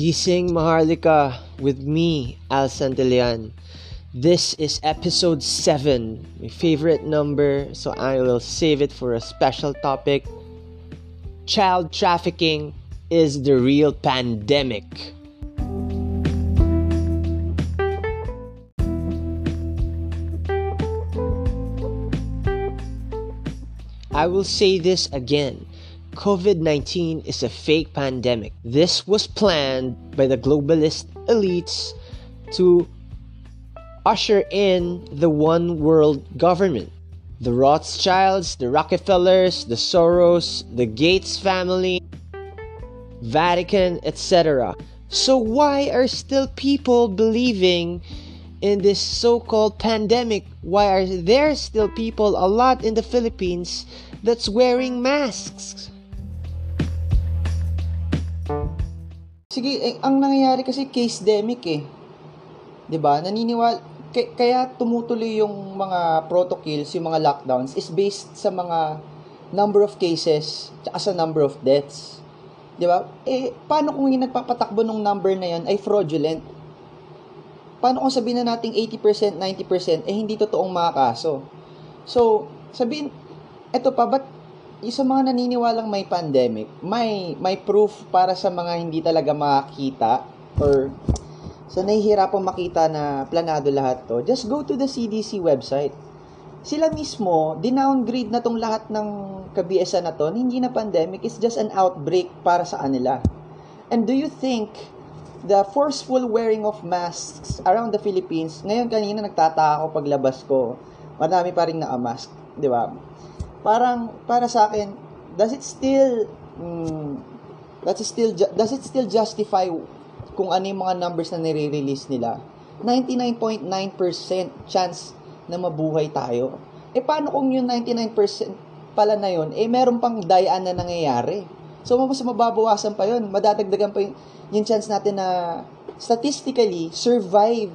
Gising Maharlika with me, Al Santelian. This is episode 7, my favorite number, so I will save it for a special topic. Child trafficking is the real pandemic. I will say this again. COVID 19 is a fake pandemic. This was planned by the globalist elites to usher in the one world government. The Rothschilds, the Rockefellers, the Soros, the Gates family, Vatican, etc. So, why are still people believing in this so called pandemic? Why are there still people, a lot in the Philippines, that's wearing masks? Sige, eh, ang nangyayari kasi case demic eh. 'Di ba? Naniniwala kaya tumutuloy yung mga protocols, yung mga lockdowns is based sa mga number of cases at sa number of deaths. 'Di ba? Eh paano kung yung nagpapatakbo ng number na 'yon ay fraudulent? Paano kung sabihin na nating 80%, 90% eh hindi totoong mga kaso? So, sabihin eto pa, ba't yung sa mga naniniwalang may pandemic, may may proof para sa mga hindi talaga makakita or sa nahihirapang makita na planado lahat to, just go to the CDC website. Sila mismo, dinowngrade na tong lahat ng kabiyasan na to, hindi na pandemic, it's just an outbreak para sa kanila. And do you think the forceful wearing of masks around the Philippines, ngayon kanina nagtataka ako paglabas ko, marami pa rin naka-mask, di ba? Parang para sa akin does it still mm, does it still does it still justify kung ano yung mga numbers na nire-release nila? 99.9% chance na mabuhay tayo. Eh paano kung yung 99% pala na yun eh meron pang dayaan na nangyayari? So mas mababawasan pa yun. Madadagdagan pa yung, yung chance natin na statistically survive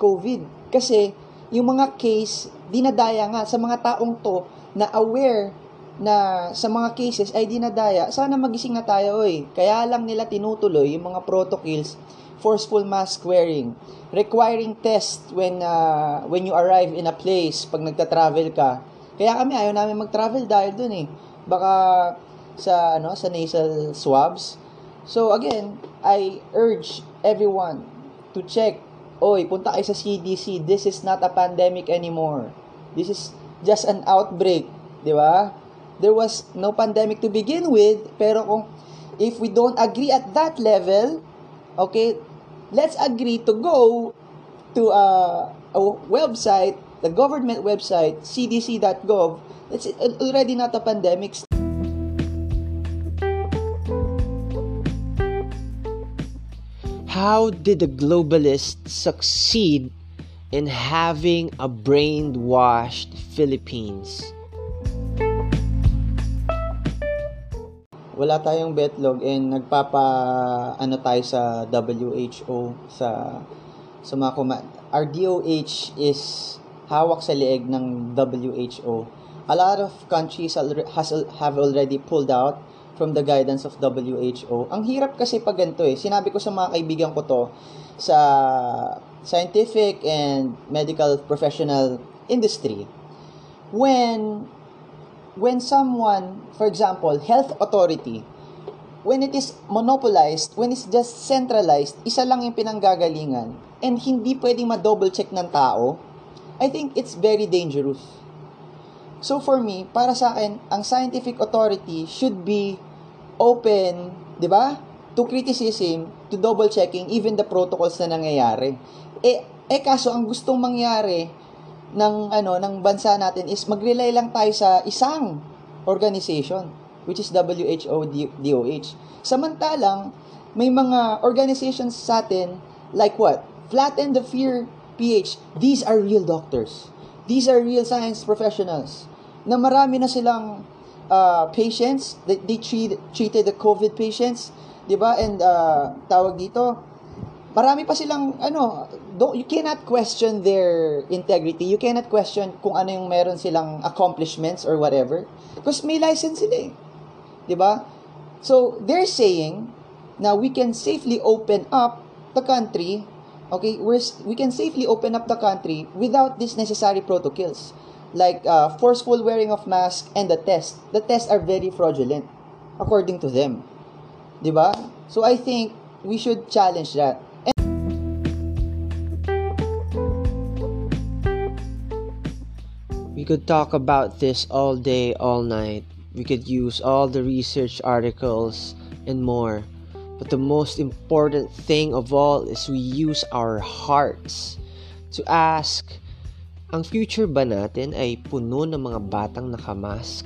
COVID. Kasi yung mga case dinadaya nga sa mga taong to na aware na sa mga cases ay dinadaya, sana magising na tayo oy. Kaya lang nila tinutuloy yung mga protocols, forceful mask wearing, requiring test when uh, when you arrive in a place pag nagta-travel ka. Kaya kami ayaw namin mag-travel dahil dun eh. Baka sa ano sa nasal swabs. So again, I urge everyone to check. Oy, punta kayo sa CDC. This is not a pandemic anymore. This is just an outbreak, di ba? There was no pandemic to begin with, pero kung if we don't agree at that level, okay, let's agree to go to a, a website, the government website, cdc.gov. It's already not a pandemic. How did the globalists succeed in having a brainwashed Philippines? Wala tayong betlog and nagpapa ano tayo sa WHO sa sa mga kuma- our DOH is hawak sa leeg ng WHO. A lot of countries has, have already pulled out from the guidance of WHO. Ang hirap kasi pag ganito eh. Sinabi ko sa mga kaibigan ko to sa scientific and medical professional industry. When when someone, for example, health authority, when it is monopolized, when it's just centralized, isa lang yung pinanggagalingan, and hindi pwedeng ma-double check ng tao, I think it's very dangerous. So for me, para sa akin, ang scientific authority should be open, 'di ba? To criticism, to double checking even the protocols na nangyayari. Eh eh kaso ang gustong mangyari ng ano ng bansa natin is mag-rely lang tayo sa isang organization which is WHO DOH. Samantalang may mga organizations sa atin like what? Flatten the Fear PH. These are real doctors. These are real science professionals na marami na silang uh, patients they, they treat, treated the COVID patients, 'di ba? And uh, tawag dito, marami pa silang ano, don't, you cannot question their integrity. You cannot question kung ano yung meron silang accomplishments or whatever. Because may license sila eh. 'Di ba? So, they're saying na we can safely open up the country, okay, we're, we can safely open up the country without these necessary protocols like uh, forceful wearing of mask and the test. The tests are very fraudulent according to them. ba? So I think we should challenge that. We could talk about this all day, all night. We could use all the research articles and more. But the most important thing of all is we use our hearts to ask, ang future ba natin ay puno ng mga batang nakamask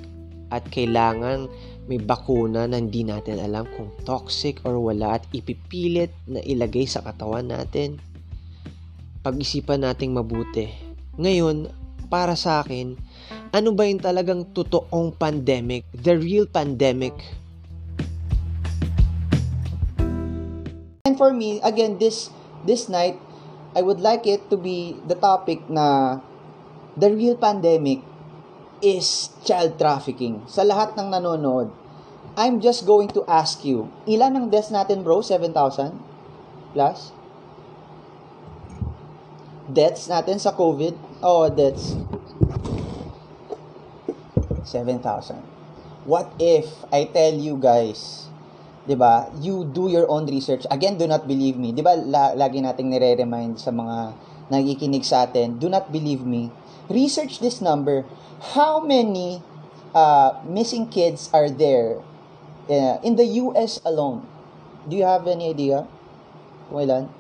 at kailangan may bakuna na hindi natin alam kung toxic or wala at ipipilit na ilagay sa katawan natin? Pag-isipan nating mabuti. Ngayon, para sa akin, ano ba yung talagang totoong pandemic? The real pandemic? And for me, again, this this night, I would like it to be the topic na the real pandemic is child trafficking. Sa lahat ng nanonood, I'm just going to ask you, ilan ang deaths natin bro? 7,000 plus? Deaths natin sa COVID? Oh, deaths. 7,000. What if I tell you guys, 'di ba? You do your own research. Again, do not believe me. 'Di ba? La- lagi nating nire-remind sa mga nakikinig sa atin, do not believe me. Research this number. How many uh, missing kids are there uh, in the US alone? Do you have any idea? Kung?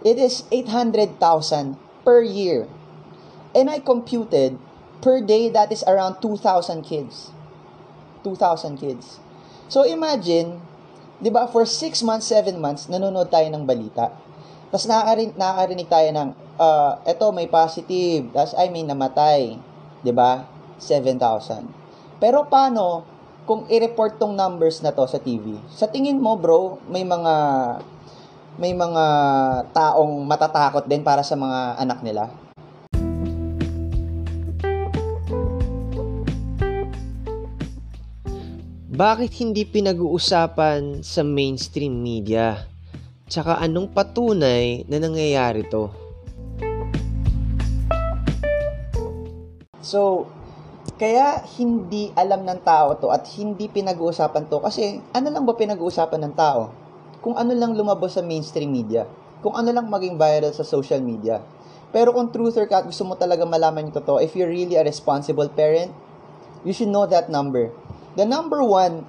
It is 800,000 per year. And I computed per day that is around 2,000 kids. 2,000 kids. So imagine, 'di ba, for 6 months, 7 months nanonood tayo ng balita. Tapos nakakarinig, nakakarinig tayo ng uh, eto may positive, tapos ay may namatay, 'di ba? 7,000. Pero paano kung i-report tong numbers na to sa TV? Sa tingin mo, bro, may mga may mga taong matatakot din para sa mga anak nila? Bakit hindi pinag-uusapan sa mainstream media? Tsaka anong patunay na nangyayari to? So, kaya hindi alam ng tao to at hindi pinag-uusapan to kasi ano lang ba pinag-uusapan ng tao? Kung ano lang lumabas sa mainstream media. Kung ano lang maging viral sa social media. Pero kung truther ka at gusto mo talaga malaman yung totoo, if you're really a responsible parent, you should know that number. The number one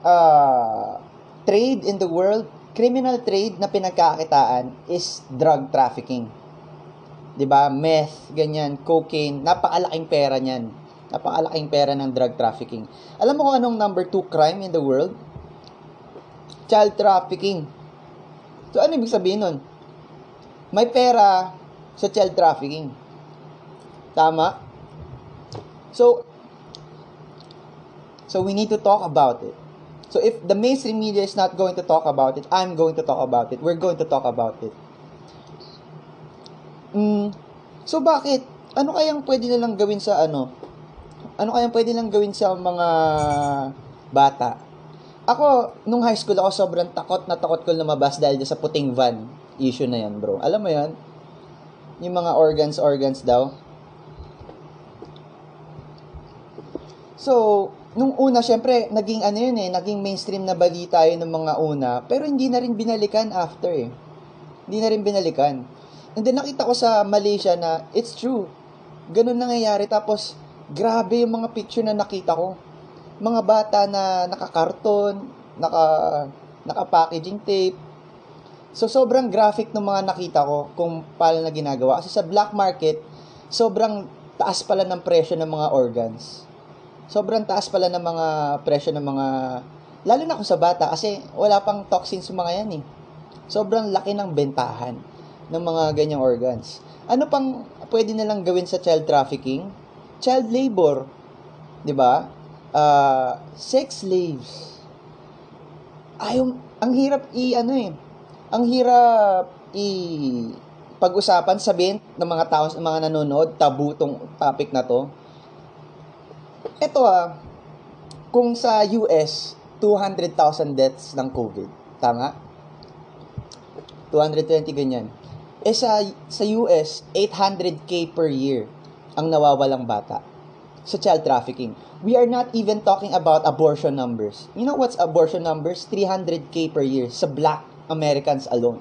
uh, trade in the world, criminal trade na pinagkakitaan is drug trafficking. 'Di ba? Meth, ganyan, cocaine, napakalaking pera niyan. Napakalaking pera ng drug trafficking. Alam mo kung anong number two crime in the world? Child trafficking. So ano ibig sabihin nun? May pera sa child trafficking. Tama? So, So we need to talk about it. So if the mainstream media is not going to talk about it, I'm going to talk about it. We're going to talk about it. Mm, so bakit? Ano kayang pwede nilang gawin sa ano? Ano kayang pwede nilang gawin sa mga bata? Ako, nung high school ako, sobrang takot na takot ko lumabas dahil sa puting van issue na yan, bro. Alam mo yan? Yung mga organs, organs daw. So, nung una, syempre, naging ano yun eh, naging mainstream na balita yun ng mga una, pero hindi na rin binalikan after eh. Hindi na rin binalikan. And then nakita ko sa Malaysia na it's true. Ganun nangyayari. Tapos, grabe yung mga picture na nakita ko. Mga bata na nakakarton, naka, naka-packaging tape. So, sobrang graphic ng mga nakita ko kung paano na ginagawa. Kasi sa black market, sobrang taas pala ng presyo ng mga organs sobrang taas pala ng mga presyo ng mga lalo na kung sa bata kasi wala pang toxins sa mga yan eh. Sobrang laki ng bentahan ng mga ganyang organs. Ano pang pwede nilang gawin sa child trafficking? Child labor, 'di ba? Uh, sex slaves. Ayaw, ang hirap i ano eh. Ang hirap i pag-usapan sabihin ng mga tao, ng mga nanonood, tabu tong topic na to ito ah, kung sa US, 200,000 deaths ng COVID. Tama? 220 ganyan. Eh sa, sa US, 800k per year ang nawawalang bata sa child trafficking. We are not even talking about abortion numbers. You know what's abortion numbers? 300k per year sa black Americans alone.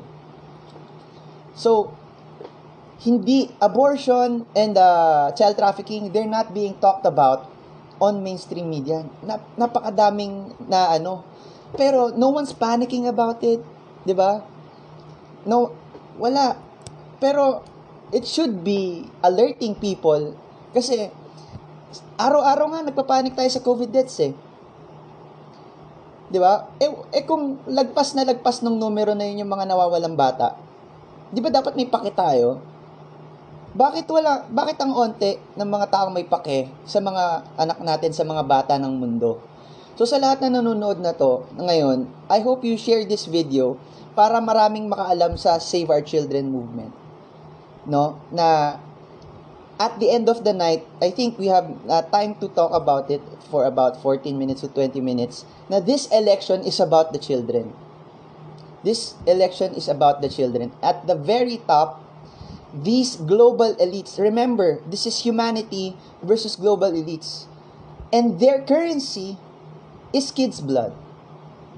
So, hindi abortion and uh, child trafficking, they're not being talked about on mainstream media. Nap, napakadaming na ano. Pero no one's panicking about it, 'di ba? No, wala. Pero it should be alerting people kasi araw-araw nga nagpapanik tayo sa COVID deaths eh. 'Di ba? Eh, eh kung lagpas na lagpas ng numero na yun yung mga nawawalang bata, 'di ba dapat may pake tayo? Bakit wala, bakit ang onte ng mga taong may pake sa mga anak natin, sa mga bata ng mundo? So sa lahat na nanonood na to ngayon, I hope you share this video para maraming makaalam sa Save Our Children movement. No? Na at the end of the night, I think we have uh, time to talk about it for about 14 minutes to 20 minutes. Na this election is about the children. This election is about the children. At the very top, these global elites, remember, this is humanity versus global elites. And their currency is kids' blood.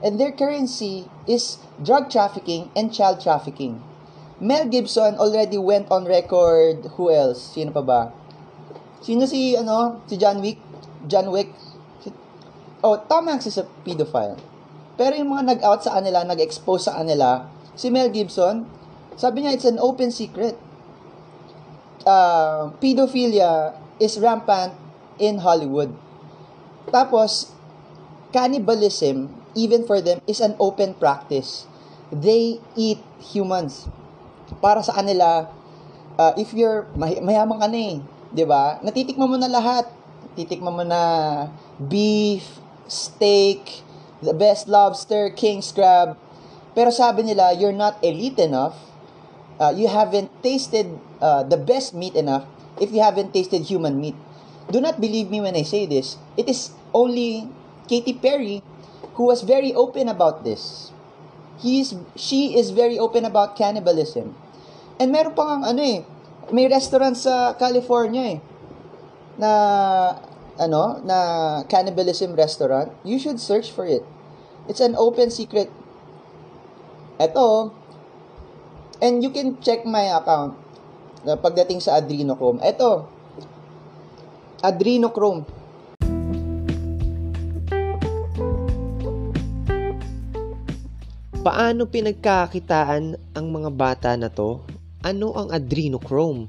And their currency is drug trafficking and child trafficking. Mel Gibson already went on record. Who else? Sino pa ba? Sino si, ano, si John Wick? John Wick? Oh, Tom Hanks is a pedophile. Pero yung mga nag-out sa kanila, nag-expose sa kanila, si Mel Gibson, sabi niya, it's an open secret uh, pedophilia is rampant in Hollywood. Tapos, cannibalism, even for them, is an open practice. They eat humans. Para sa kanila, uh, if you're, may, mayaman ka na eh, di ba? Natitikman mo na lahat. Titikman mo na beef, steak, the best lobster, king's crab. Pero sabi nila, you're not elite enough. Uh, you haven't tasted uh, the best meat enough if you haven't tasted human meat. Do not believe me when I say this. It is only Katy Perry who was very open about this. He is, she is very open about cannibalism. And meron pa ang ano eh, may restaurant sa California eh, na ano, na cannibalism restaurant. You should search for it. It's an open secret. Ito, and you can check my account na pagdating sa adrenochrome. Ito, adrenochrome. Paano pinagkakitaan ang mga bata na to? Ano ang adrenochrome?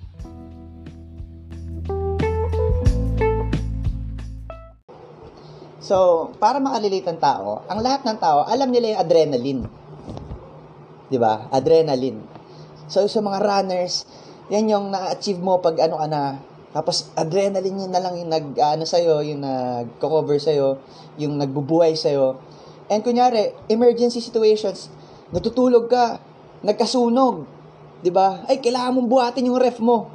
So, para makalilate ang tao, ang lahat ng tao, alam nila yung adrenaline. 'Di ba? Adrenaline. So, sa mga runners, yan yung na-achieve mo pag ano ka na. Tapos, adrenaline yun na lang yung nag, ano sa'yo, yung nag-cover sa'yo, yung nagbubuhay sa'yo. And kunyari, emergency situations, natutulog ka, nagkasunog, 'di ba? Ay kailangan mong buhatin yung ref mo.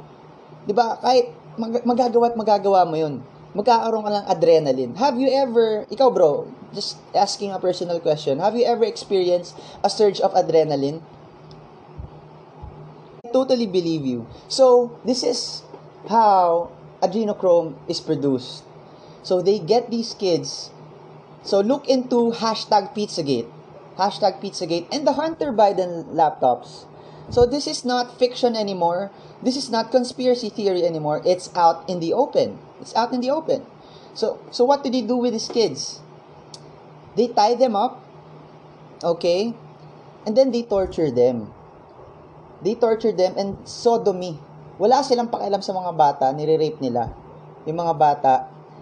'Di ba? Kahit mag- magagawa at magagawa mo 'yun. Magkakaroon ka lang adrenaline. Have you ever, ikaw bro, just asking a personal question, have you ever experienced a surge of adrenaline? Totally believe you. So, this is how adrenochrome is produced. So, they get these kids. So, look into hashtag Pizzagate. Hashtag Pizzagate and the Hunter Biden laptops. So, this is not fiction anymore. This is not conspiracy theory anymore. It's out in the open. It's out in the open. So, so what do they do with these kids? They tie them up, okay, and then they torture them. They torture them and sodomy. Wala silang pakialam sa mga bata, nire-rape nila. Yung mga bata.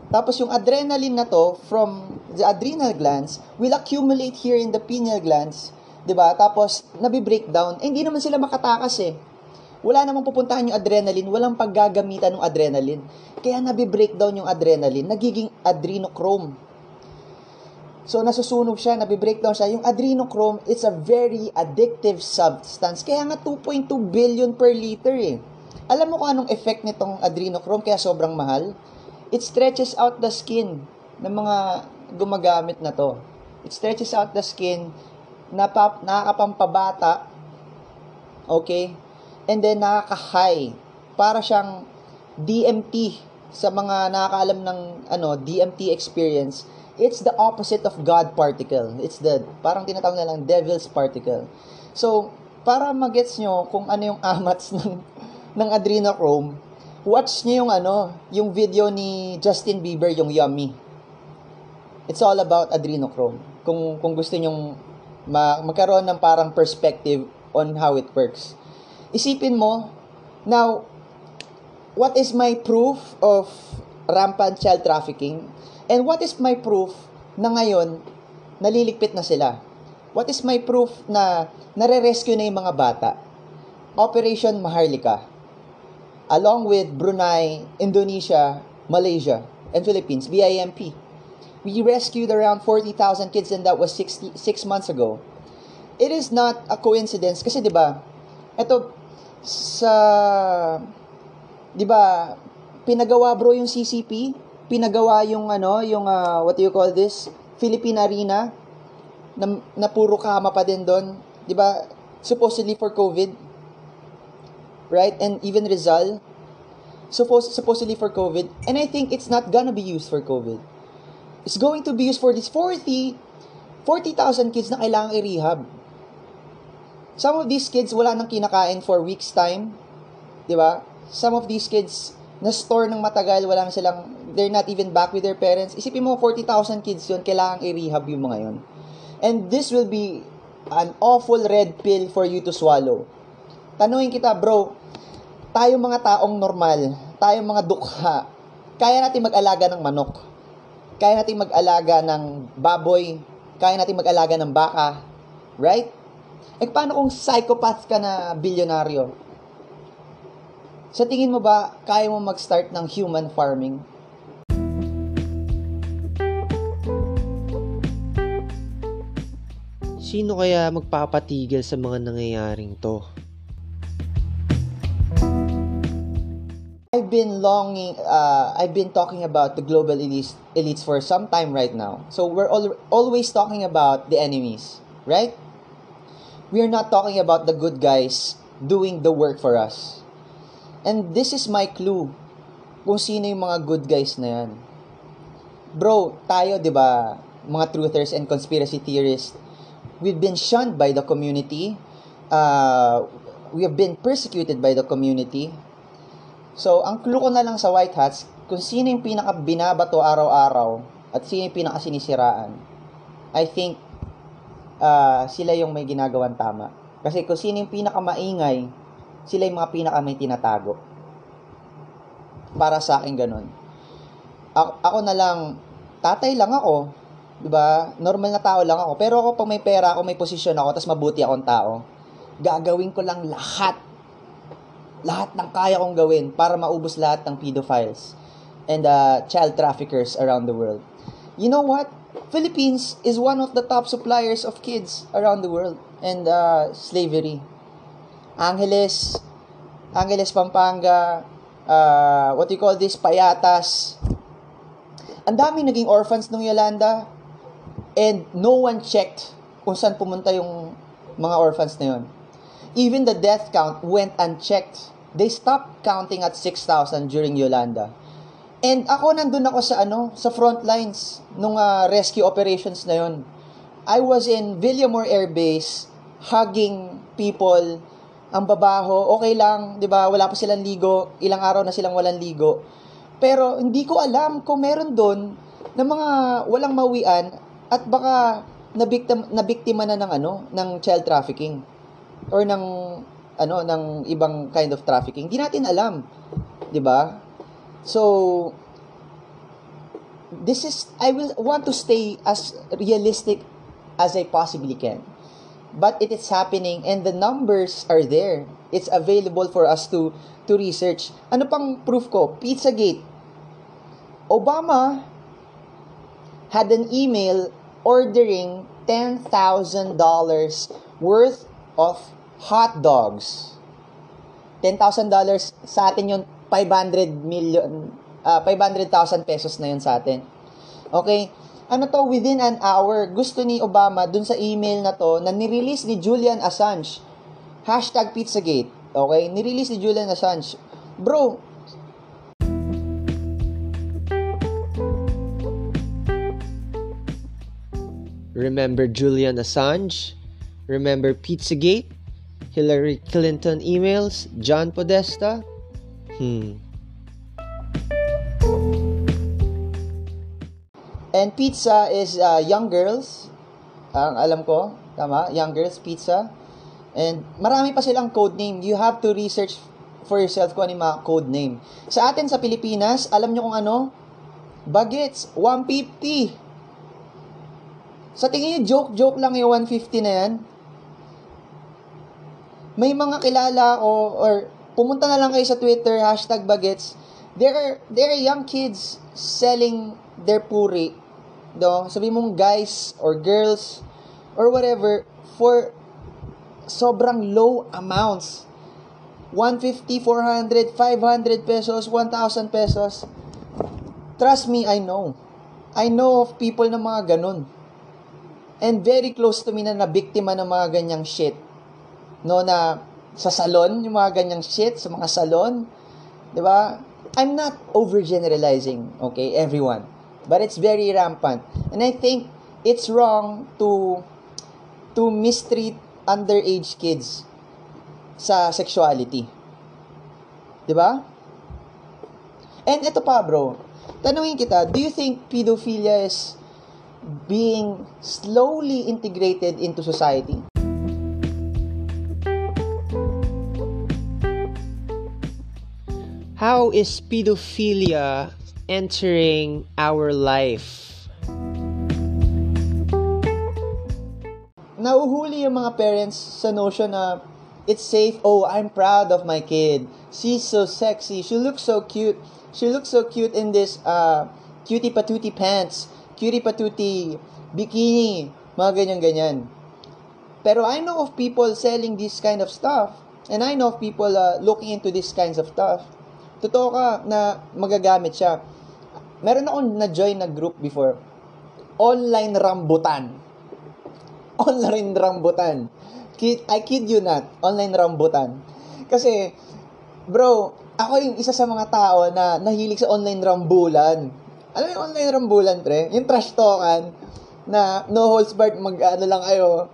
Tapos yung adrenaline na to from the adrenal glands will accumulate here in the pineal glands. 'di ba? Tapos nabi-breakdown. Eh, hindi naman sila makatakas eh. Wala namang pupuntahan yung adrenaline, walang paggagamitan ng adrenaline. Kaya nabi-breakdown yung adrenaline, nagiging adrenochrome. So, nasusunog siya, nabi-breakdown siya. Yung adrenochrome, it's a very addictive substance. Kaya nga 2.2 billion per liter eh. Alam mo kung anong effect nitong adrenochrome kaya sobrang mahal? It stretches out the skin ng mga gumagamit na to. It stretches out the skin napap, nakakapampabata, okay, and then nakaka-high. Para siyang DMT sa mga nakakaalam ng ano, DMT experience. It's the opposite of God particle. It's the, parang tinatawag na lang, devil's particle. So, para magets nyo kung ano yung amats ng, ng adrenochrome, watch nyo yung ano, yung video ni Justin Bieber, yung Yummy. It's all about adrenochrome. Kung, kung gusto nyong ma- magkaroon ng parang perspective on how it works. Isipin mo, now, what is my proof of rampant child trafficking? And what is my proof na ngayon, naliligpit na sila? What is my proof na nare-rescue na yung mga bata? Operation Maharlika. Along with Brunei, Indonesia, Malaysia, and Philippines, BIMP. We rescued around 40,000 kids and that was 60, 6 months ago. It is not a coincidence kasi 'di ba? Ito sa 'di ba, pinagawa bro yung CCP, pinagawa yung ano, yung uh, what do you call this? Philippine Arena na, na puro kama pa din doon, 'di ba? Supposedly for COVID. Right? And even Rizal supposed supposedly for COVID, and I think it's not gonna be used for COVID. It's going to be used for these 40 40,000 kids na kailangang i-rehab. Some of these kids wala nang kinakain for weeks time, 'di ba? Some of these kids na store ng matagal, wala silang they're not even back with their parents. Isipin mo 40,000 kids 'yun, kailangang i-rehab yung mga 'yon. And this will be an awful red pill for you to swallow. Tanungin kita, bro, tayo mga taong normal, tayo mga dukha, kaya natin mag-alaga ng manok. Kaya natin mag-alaga ng baboy, kaya natin mag-alaga ng baka, right? Eh paano kung psychopath ka na bilyonaryo? Sa tingin mo ba, kaya mo mag-start ng human farming? Sino kaya magpapatigil sa mga nangyayaring to? I've been longing, uh, I've been talking about the global elites, elites for some time right now. So we're al- always talking about the enemies, right? We're not talking about the good guys doing the work for us. And this is my clue kung sino yung mga good guys na yan. Bro, tayo, di ba, mga truthers and conspiracy theorists, we've been shunned by the community. Uh, we have been persecuted by the community. So, ang clue ko na lang sa White Hats, kung sino yung pinaka binabato araw-araw at sino yung pinaka sinisiraan, I think uh, sila yung may ginagawan tama. Kasi kung sino yung pinaka maingay, sila yung mga pinaka may tinatago. Para sa akin ganun. Ako, ako na lang, tatay lang ako, 'di ba? Normal na tao lang ako. Pero ako pag may pera ako, may posisyon ako, tapos mabuti akong tao, gagawin ko lang lahat lahat ng kaya kong gawin para maubos lahat ng pedophiles and uh, child traffickers around the world. You know what? Philippines is one of the top suppliers of kids around the world and uh, slavery. Angeles, Angeles, Pampanga, uh, what you call this, Payatas. Ang daming naging orphans nung Yolanda and no one checked kung saan pumunta yung mga orphans na yun. Even the death count went unchecked they stopped counting at 6,000 during Yolanda. And ako nandun ako sa ano, sa front lines nung uh, rescue operations na yon. I was in Villamore Air Base hugging people. Ang babaho, okay lang, 'di ba? Wala pa silang ligo, ilang araw na silang walang ligo. Pero hindi ko alam kung meron doon na mga walang mawian at baka nabiktima, nabiktima na ng ano, ng child trafficking or ng ano ng ibang kind of trafficking. Hindi natin alam, 'di ba? So this is I will want to stay as realistic as I possibly can. But it is happening and the numbers are there. It's available for us to to research. Ano pang proof ko? Pizzagate. Obama had an email ordering $10,000 worth of hot dogs. $10,000 sa atin yung 500 million, uh, 500,000 pesos na yun sa atin. Okay? Ano to, within an hour, gusto ni Obama dun sa email na to na nirelease ni Julian Assange. Hashtag Pizzagate. Okay? Nirelease ni Julian Assange. Bro, Remember Julian Assange? Remember Pizzagate? Hillary Clinton emails? John Podesta? Hmm. And pizza is uh, young girls. Ang alam ko, tama? Young girls pizza. And marami pa silang code name. You have to research for yourself kung ano yung mga code name. Sa atin sa Pilipinas, alam nyo kung ano? Bagets, 150. Sa tingin nyo, joke-joke lang yung 150 na yan. May mga kilala ko, or pumunta na lang kayo sa Twitter, hashtag bagets. There are, there are young kids selling their puri no, sabi mong guys or girls or whatever for sobrang low amounts. 150, 400, 500 pesos, 1,000 pesos. Trust me, I know. I know of people na mga ganun. And very close to me na nabiktima ng mga ganyang shit. No, na sa salon, yung mga ganyang shit, sa mga salon. ba? I'm not overgeneralizing, okay, everyone. But it's very rampant. And I think it's wrong to to mistreat underage kids sa sexuality. 'Di ba? And ito pa, bro. Tanungin kita, do you think pedophilia is being slowly integrated into society? How is pedophilia entering our life? Nauhuli yung mga parents sa notion na it's safe. Oh, I'm proud of my kid. She's so sexy. She looks so cute. She looks so cute in this uh, cutie patootie pants, cutie patootie bikini, mga ganyan-ganyan. Pero I know of people selling this kind of stuff. And I know of people uh, looking into this kinds of stuff. Totoo ka na magagamit siya. Meron akong na-join na group before. Online rambutan. Online rambutan. Kid, I kid you not. Online rambutan. Kasi, bro, ako yung isa sa mga tao na nahilig sa online rambulan. Alam yung online rambulan, pre? Yung trash talkan na no holds barred, mag ano lang kayo.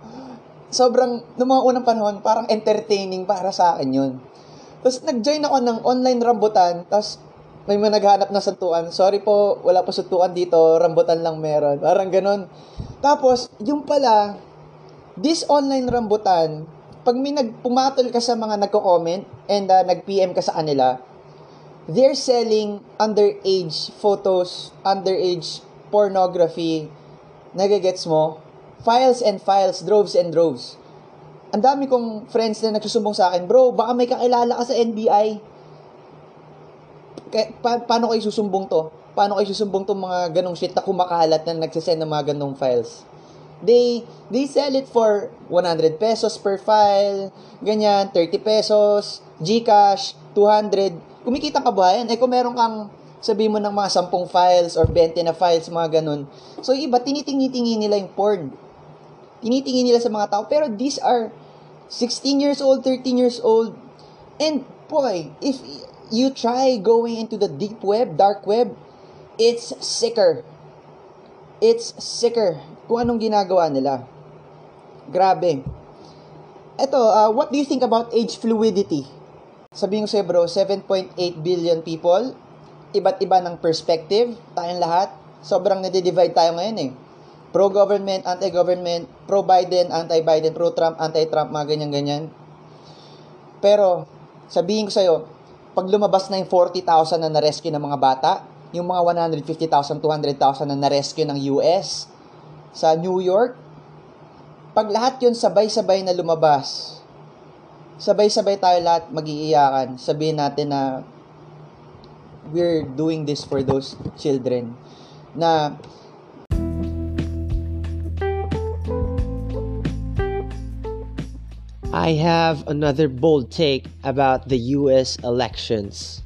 Sobrang, noong mga unang panahon, parang entertaining para sa akin yun. Tapos nag-join ako ng online rambutan, tapos may mga naghanap na santuan. Sorry po, wala po santuan dito, rambutan lang meron. Parang ganun. Tapos, yung pala, this online rambutan, pag may nagpumatol ka sa mga nagko-comment and uh, nag-PM ka sa kanila, they're selling underage photos, underage pornography, nagagets mo, files and files, droves and droves. Ang dami kong friends na nagsusumbong sa akin, bro, baka may kakilala ka sa NBI. Kaya, pa- paano kayo susumbong to? Paano kayo susumbong tong mga ganong shit na kumakalat na nagsisend ng mga ganong files? They, they sell it for 100 pesos per file, ganyan, 30 pesos, Gcash, 200. Kumikita ka ba yan? Eh kung meron kang sabi mo ng mga 10 files or 20 na files, mga ganun. So, iba, tinitingi-tingi nila yung porn tinitingin nila sa mga tao. Pero these are 16 years old, 13 years old. And boy, if you try going into the deep web, dark web, it's sicker. It's sicker kung anong ginagawa nila. Grabe. Eto, uh, what do you think about age fluidity? Sabihin ko sa'yo bro, 7.8 billion people, iba't iba ng perspective, tayong lahat. Sobrang nade-divide tayo ngayon eh pro-government, anti-government, pro-Biden, anti-Biden, pro-Trump, anti-Trump, mga ganyan-ganyan. Pero, sabihin ko sa'yo, pag lumabas na yung 40,000 na na-rescue ng mga bata, yung mga 150,000, 200,000 na na-rescue ng US sa New York, pag lahat yun sabay-sabay na lumabas, sabay-sabay tayo lahat magiiyakan, sabihin natin na we're doing this for those children na I have another bold take about the US elections.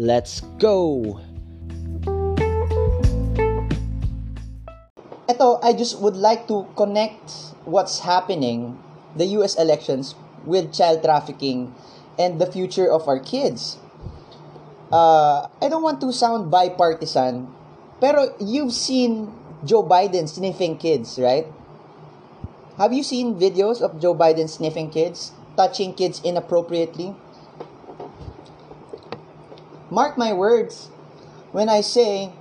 Let's go! ito, I just would like to connect what's happening, the US elections, with child trafficking and the future of our kids. Uh, I don't want to sound bipartisan, pero you've seen Joe Biden sniffing kids, right? Have you seen videos of Joe Biden sniffing kids, touching kids inappropriately? Mark my words when I say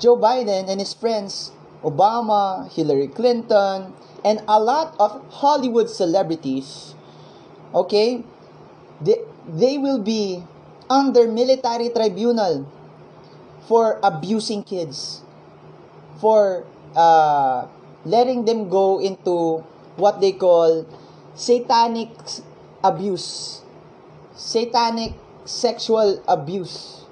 Joe Biden and his friends, Obama, Hillary Clinton, and a lot of Hollywood celebrities, okay, they, they will be under military tribunal for abusing kids, for uh, letting them go into what they call satanic abuse, satanic sexual abuse.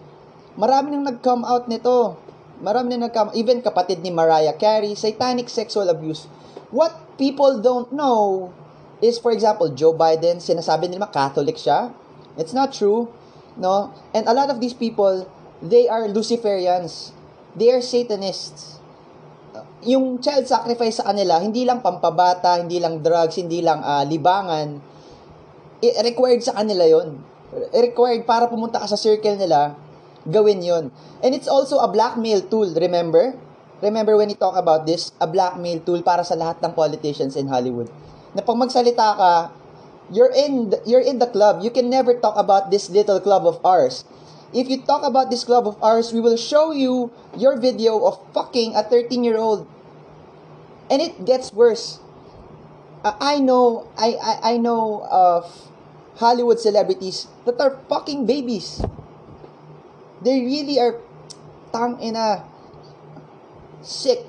Marami nang nag-come out nito. Marami nang nag-come even kapatid ni Mariah Carey, satanic sexual abuse. What people don't know is for example, Joe Biden, sinasabi nila Catholic siya. It's not true, no? And a lot of these people, they are Luciferians. They are Satanists. Yung child sacrifice sa kanila, hindi lang pampabata, hindi lang drugs, hindi lang uh, libangan. Required sa kanila yon required para pumunta ka sa circle nila, gawin yon. And it's also a blackmail tool, remember? Remember when we talk about this? A blackmail tool para sa lahat ng politicians in Hollywood. Na pag magsalita ka, you're in the, you're in the club. You can never talk about this little club of ours. If you talk about this club of ours, we will show you your video of fucking a 13-year-old. And it gets worse. I know I, I I know of Hollywood celebrities that are fucking babies. They really are tang ina sick.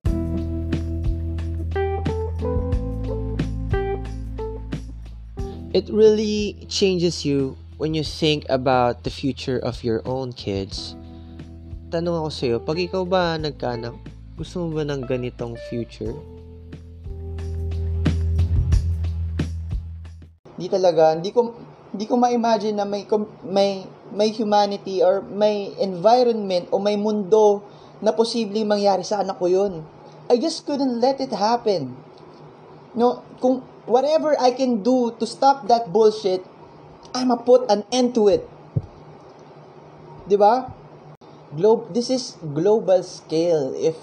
It really changes you when you think about the future of your own kids. Tanong ako sa'yo, pag ikaw ba nagkanak, gusto mo ba ng ganitong future? Hindi talaga, hindi ko hindi ko ma-imagine na may may may humanity or may environment o may mundo na posibleng mangyari sa anak ko yun. I just couldn't let it happen. No, kung whatever I can do to stop that bullshit, I'ma put an end to it. 'Di ba? Globe this is global scale if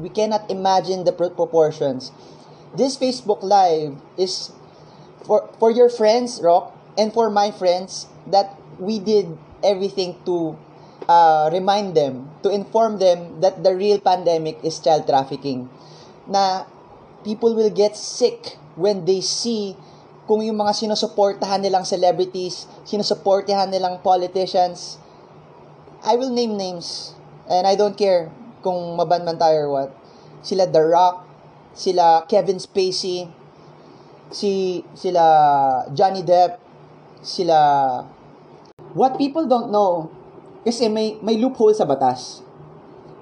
we cannot imagine the proportions. This Facebook live is for for your friends, Rock, and for my friends that we did everything to uh, remind them, to inform them that the real pandemic is child trafficking. Na people will get sick when they see kung yung mga sinusuportahan nilang celebrities, sinusuportahan nilang politicians. I will name names and I don't care kung maban man tayo or what. Sila The Rock, sila Kevin Spacey, si sila Johnny Depp, sila what people don't know kasi may may loophole sa batas.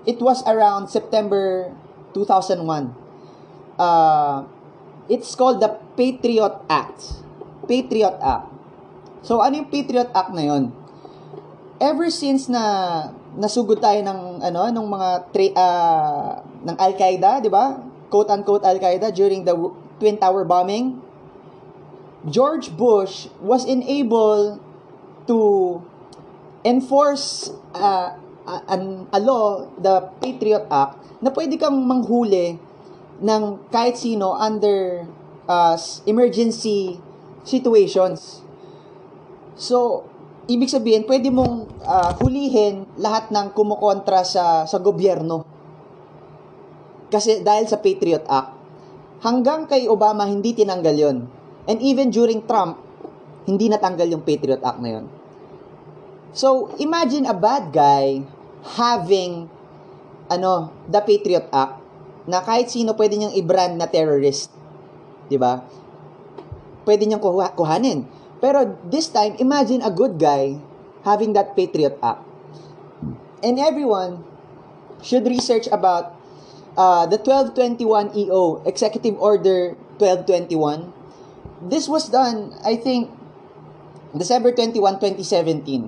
It was around September 2001. Uh, it's called the Patriot Act. Patriot Act. So ano yung Patriot Act na yon? Ever since na nasugod tayo ng ano ng mga tra- uh, ng Al-Qaeda, 'di ba? Quote unquote Al-Qaeda during the Twin Tower bombing, George Bush was unable to enforce uh, an, a law, the Patriot Act, na pwede kang manghuli ng kahit sino under uh, emergency situations. So, ibig sabihin, pwede mong uh, hulihin lahat ng kumukontra sa, sa gobyerno. Kasi dahil sa Patriot Act, hanggang kay Obama hindi tinanggal yon And even during Trump, hindi natanggal yung Patriot Act na yun. So, imagine a bad guy having ano, the Patriot Act na kahit sino pwede niyang i-brand na terrorist. 'Di ba? Pwede niyang kuha- kuhanin. Pero this time, imagine a good guy having that Patriot Act. And everyone should research about uh, the 1221 EO, Executive Order 1221, this was done, I think, December 21, 2017.